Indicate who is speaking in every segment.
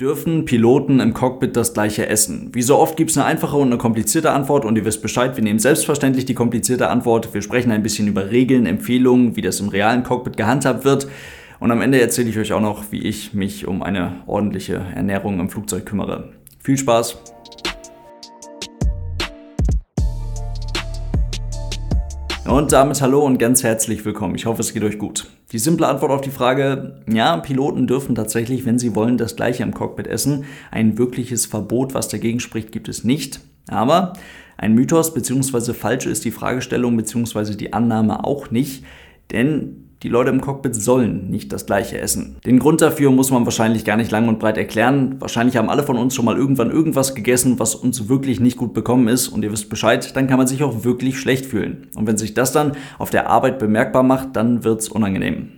Speaker 1: Dürfen Piloten im Cockpit das gleiche essen? Wie so oft gibt es eine einfache und eine komplizierte Antwort und ihr wisst Bescheid, wir nehmen selbstverständlich die komplizierte Antwort. Wir sprechen ein bisschen über Regeln, Empfehlungen, wie das im realen Cockpit gehandhabt wird. Und am Ende erzähle ich euch auch noch, wie ich mich um eine ordentliche Ernährung im Flugzeug kümmere. Viel Spaß! Und damit hallo und ganz herzlich willkommen. Ich hoffe, es geht euch gut. Die simple Antwort auf die Frage, ja, Piloten dürfen tatsächlich, wenn sie wollen, das gleiche im Cockpit essen. Ein wirkliches Verbot, was dagegen spricht, gibt es nicht. Aber ein Mythos bzw. falsch ist die Fragestellung bzw. die Annahme auch nicht. Denn die Leute im Cockpit sollen nicht das gleiche essen. Den Grund dafür muss man wahrscheinlich gar nicht lang und breit erklären. Wahrscheinlich haben alle von uns schon mal irgendwann irgendwas gegessen, was uns wirklich nicht gut bekommen ist und ihr wisst Bescheid, dann kann man sich auch wirklich schlecht fühlen. Und wenn sich das dann auf der Arbeit bemerkbar macht, dann wird's unangenehm.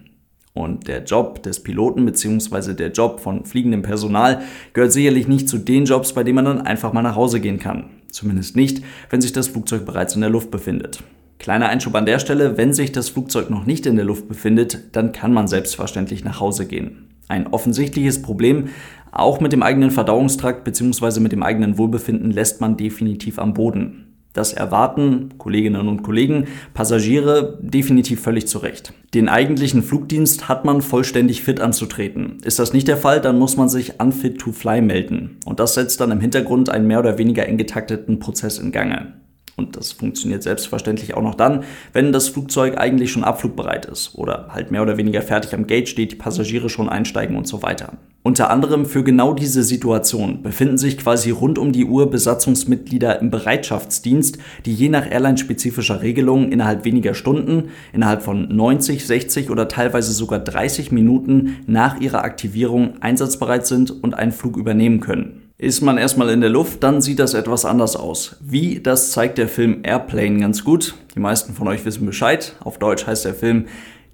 Speaker 1: Und der Job des Piloten bzw. der Job von fliegendem Personal gehört sicherlich nicht zu den Jobs, bei denen man dann einfach mal nach Hause gehen kann. Zumindest nicht, wenn sich das Flugzeug bereits in der Luft befindet. Kleiner Einschub an der Stelle, wenn sich das Flugzeug noch nicht in der Luft befindet, dann kann man selbstverständlich nach Hause gehen. Ein offensichtliches Problem, auch mit dem eigenen Verdauungstrakt bzw. mit dem eigenen Wohlbefinden lässt man definitiv am Boden. Das erwarten Kolleginnen und Kollegen, Passagiere definitiv völlig zurecht. Den eigentlichen Flugdienst hat man vollständig fit anzutreten. Ist das nicht der Fall, dann muss man sich unfit to fly melden. Und das setzt dann im Hintergrund einen mehr oder weniger eng getakteten Prozess in Gange. Und das funktioniert selbstverständlich auch noch dann, wenn das Flugzeug eigentlich schon abflugbereit ist oder halt mehr oder weniger fertig am Gate steht, die Passagiere schon einsteigen und so weiter. Unter anderem für genau diese Situation befinden sich quasi rund um die Uhr Besatzungsmitglieder im Bereitschaftsdienst, die je nach Airline-spezifischer Regelung innerhalb weniger Stunden, innerhalb von 90, 60 oder teilweise sogar 30 Minuten nach ihrer Aktivierung einsatzbereit sind und einen Flug übernehmen können. Ist man erstmal in der Luft, dann sieht das etwas anders aus. Wie, das zeigt der Film Airplane ganz gut. Die meisten von euch wissen Bescheid. Auf Deutsch heißt der Film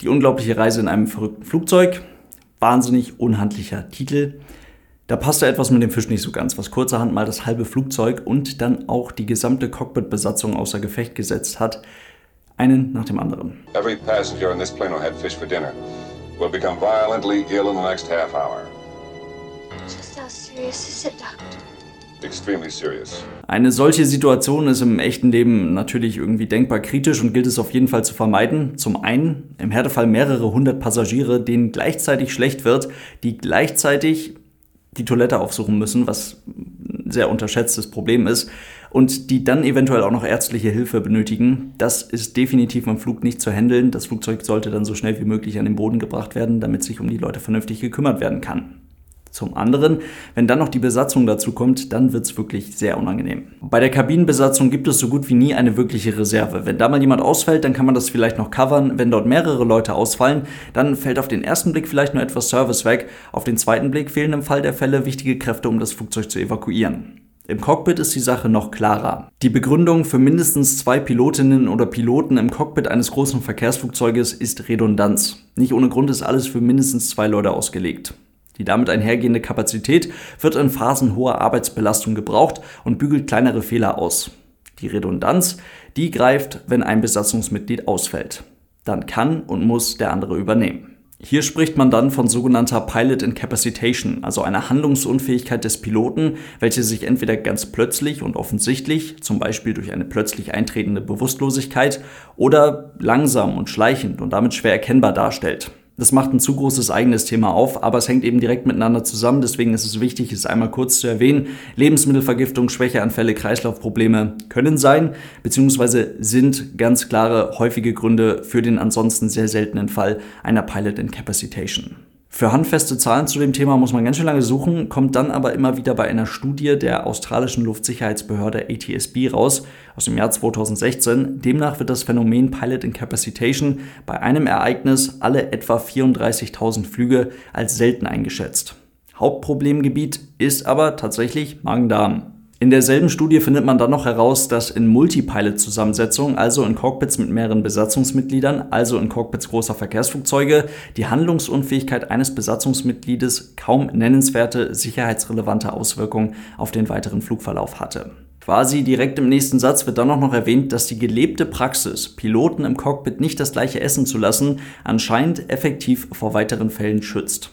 Speaker 1: Die unglaubliche Reise in einem verrückten Flugzeug. Wahnsinnig unhandlicher Titel. Da passte etwas mit dem Fisch nicht so ganz, was kurzerhand mal das halbe Flugzeug und dann auch die gesamte Cockpit-Besatzung außer Gefecht gesetzt hat. Einen nach dem anderen. Every passenger in this plane will have fish for dinner. Will become violently ill in the next half hour. Eine solche Situation ist im echten Leben natürlich irgendwie denkbar kritisch und gilt es auf jeden Fall zu vermeiden. Zum einen im Härtefall mehrere hundert Passagiere, denen gleichzeitig schlecht wird, die gleichzeitig die Toilette aufsuchen müssen, was ein sehr unterschätztes Problem ist, und die dann eventuell auch noch ärztliche Hilfe benötigen. Das ist definitiv im Flug nicht zu handeln. Das Flugzeug sollte dann so schnell wie möglich an den Boden gebracht werden, damit sich um die Leute vernünftig gekümmert werden kann. Zum anderen, wenn dann noch die Besatzung dazu kommt, dann wird's wirklich sehr unangenehm. Bei der Kabinenbesatzung gibt es so gut wie nie eine wirkliche Reserve. Wenn da mal jemand ausfällt, dann kann man das vielleicht noch covern. Wenn dort mehrere Leute ausfallen, dann fällt auf den ersten Blick vielleicht nur etwas Service weg. Auf den zweiten Blick fehlen im Fall der Fälle wichtige Kräfte, um das Flugzeug zu evakuieren. Im Cockpit ist die Sache noch klarer. Die Begründung für mindestens zwei Pilotinnen oder Piloten im Cockpit eines großen Verkehrsflugzeuges ist Redundanz. Nicht ohne Grund ist alles für mindestens zwei Leute ausgelegt. Die damit einhergehende Kapazität wird in Phasen hoher Arbeitsbelastung gebraucht und bügelt kleinere Fehler aus. Die Redundanz, die greift, wenn ein Besatzungsmitglied ausfällt. Dann kann und muss der andere übernehmen. Hier spricht man dann von sogenannter Pilot Incapacitation, also einer Handlungsunfähigkeit des Piloten, welche sich entweder ganz plötzlich und offensichtlich, zum Beispiel durch eine plötzlich eintretende Bewusstlosigkeit, oder langsam und schleichend und damit schwer erkennbar darstellt. Das macht ein zu großes eigenes Thema auf, aber es hängt eben direkt miteinander zusammen. Deswegen ist es wichtig, es einmal kurz zu erwähnen. Lebensmittelvergiftung, Schwächeanfälle, Kreislaufprobleme können sein, beziehungsweise sind ganz klare, häufige Gründe für den ansonsten sehr seltenen Fall einer Pilot Incapacitation. Für handfeste Zahlen zu dem Thema muss man ganz schön lange suchen, kommt dann aber immer wieder bei einer Studie der australischen Luftsicherheitsbehörde ATSB raus aus dem Jahr 2016. Demnach wird das Phänomen Pilot Incapacitation bei einem Ereignis alle etwa 34.000 Flüge als selten eingeschätzt. Hauptproblemgebiet ist aber tatsächlich Magen-Darm. In derselben Studie findet man dann noch heraus, dass in Multipilot-Zusammensetzungen, also in Cockpits mit mehreren Besatzungsmitgliedern, also in Cockpits großer Verkehrsflugzeuge, die Handlungsunfähigkeit eines Besatzungsmitgliedes kaum nennenswerte sicherheitsrelevante Auswirkungen auf den weiteren Flugverlauf hatte. Quasi direkt im nächsten Satz wird dann auch noch erwähnt, dass die gelebte Praxis, Piloten im Cockpit nicht das gleiche essen zu lassen, anscheinend effektiv vor weiteren Fällen schützt.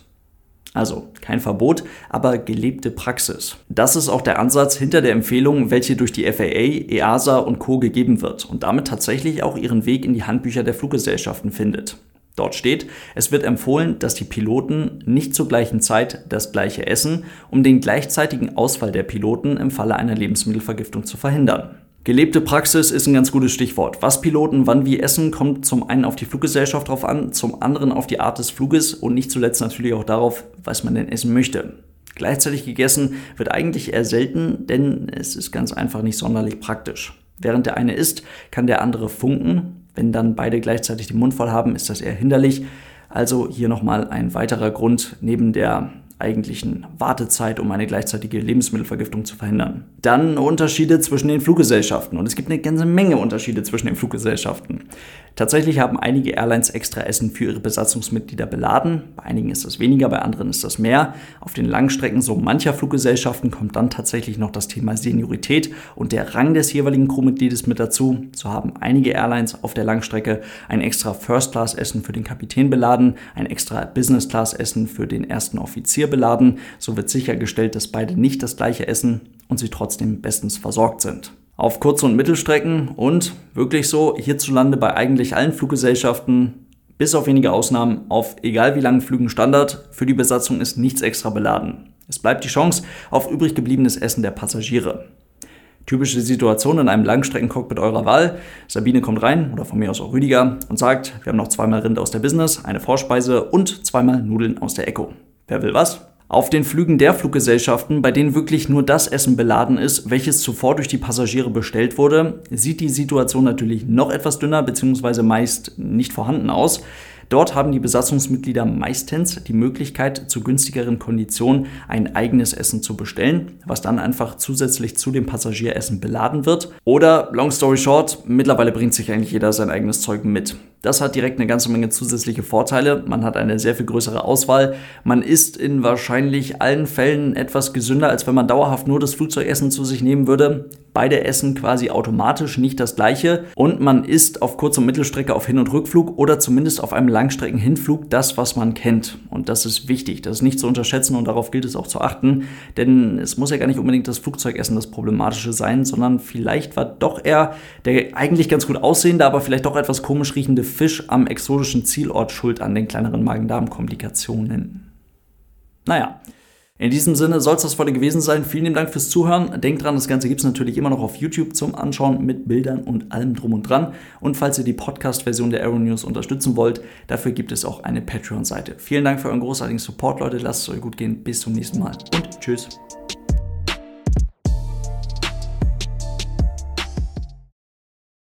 Speaker 1: Also kein Verbot, aber gelebte Praxis. Das ist auch der Ansatz hinter der Empfehlung, welche durch die FAA, EASA und Co. gegeben wird und damit tatsächlich auch ihren Weg in die Handbücher der Fluggesellschaften findet. Dort steht, es wird empfohlen, dass die Piloten nicht zur gleichen Zeit das gleiche essen, um den gleichzeitigen Ausfall der Piloten im Falle einer Lebensmittelvergiftung zu verhindern. Gelebte Praxis ist ein ganz gutes Stichwort. Was Piloten wann wie essen, kommt zum einen auf die Fluggesellschaft drauf an, zum anderen auf die Art des Fluges und nicht zuletzt natürlich auch darauf, was man denn essen möchte. Gleichzeitig gegessen wird eigentlich eher selten, denn es ist ganz einfach nicht sonderlich praktisch. Während der eine isst, kann der andere funken, wenn dann beide gleichzeitig den Mund voll haben, ist das eher hinderlich. Also hier nochmal ein weiterer Grund neben der eigentlichen Wartezeit, um eine gleichzeitige Lebensmittelvergiftung zu verhindern. Dann Unterschiede zwischen den Fluggesellschaften. Und es gibt eine ganze Menge Unterschiede zwischen den Fluggesellschaften. Tatsächlich haben einige Airlines extra Essen für ihre Besatzungsmitglieder beladen. Bei einigen ist das weniger, bei anderen ist das mehr. Auf den Langstrecken so mancher Fluggesellschaften kommt dann tatsächlich noch das Thema Seniorität und der Rang des jeweiligen Crewmitgliedes mit dazu. So haben einige Airlines auf der Langstrecke ein extra First-Class-Essen für den Kapitän beladen, ein extra Business-Class-Essen für den ersten Offizier beladen. So wird sichergestellt, dass beide nicht das gleiche essen und sie trotzdem bestens versorgt sind auf Kurz- und Mittelstrecken und wirklich so hierzulande bei eigentlich allen Fluggesellschaften bis auf wenige Ausnahmen auf egal wie langen Flügen Standard. Für die Besatzung ist nichts extra beladen. Es bleibt die Chance auf übrig gebliebenes Essen der Passagiere. Typische Situation in einem Langstreckencockpit eurer Wahl. Sabine kommt rein, oder von mir aus auch Rüdiger, und sagt, wir haben noch zweimal Rind aus der Business, eine Vorspeise und zweimal Nudeln aus der Echo. Wer will was? Auf den Flügen der Fluggesellschaften, bei denen wirklich nur das Essen beladen ist, welches zuvor durch die Passagiere bestellt wurde, sieht die Situation natürlich noch etwas dünner bzw. meist nicht vorhanden aus. Dort haben die Besatzungsmitglieder meistens die Möglichkeit, zu günstigeren Konditionen ein eigenes Essen zu bestellen, was dann einfach zusätzlich zu dem Passagieressen beladen wird. Oder, long story short, mittlerweile bringt sich eigentlich jeder sein eigenes Zeug mit. Das hat direkt eine ganze Menge zusätzliche Vorteile. Man hat eine sehr viel größere Auswahl. Man isst in wahrscheinlich allen Fällen etwas gesünder, als wenn man dauerhaft nur das Flugzeugessen zu sich nehmen würde. Beide essen quasi automatisch nicht das gleiche. Und man isst auf Kurz- und Mittelstrecke auf Hin- und Rückflug oder zumindest auf einem Langstreckenhinflug das, was man kennt. Und das ist wichtig. Das ist nicht zu unterschätzen und darauf gilt es auch zu achten. Denn es muss ja gar nicht unbedingt das Flugzeugessen das Problematische sein, sondern vielleicht war doch eher der eigentlich ganz gut aussehende, aber vielleicht doch etwas komisch riechende Fisch am exotischen Zielort schuld an den kleineren Magen-Darm-Komplikationen. Naja, in diesem Sinne soll es das heute gewesen sein. Vielen Dank fürs Zuhören. Denkt dran, das Ganze gibt es natürlich immer noch auf YouTube zum Anschauen mit Bildern und allem drum und dran. Und falls ihr die Podcast-Version der Aero News unterstützen wollt, dafür gibt es auch eine Patreon-Seite. Vielen Dank für euren großartigen Support, Leute. Lasst es euch gut gehen. Bis zum nächsten Mal und tschüss.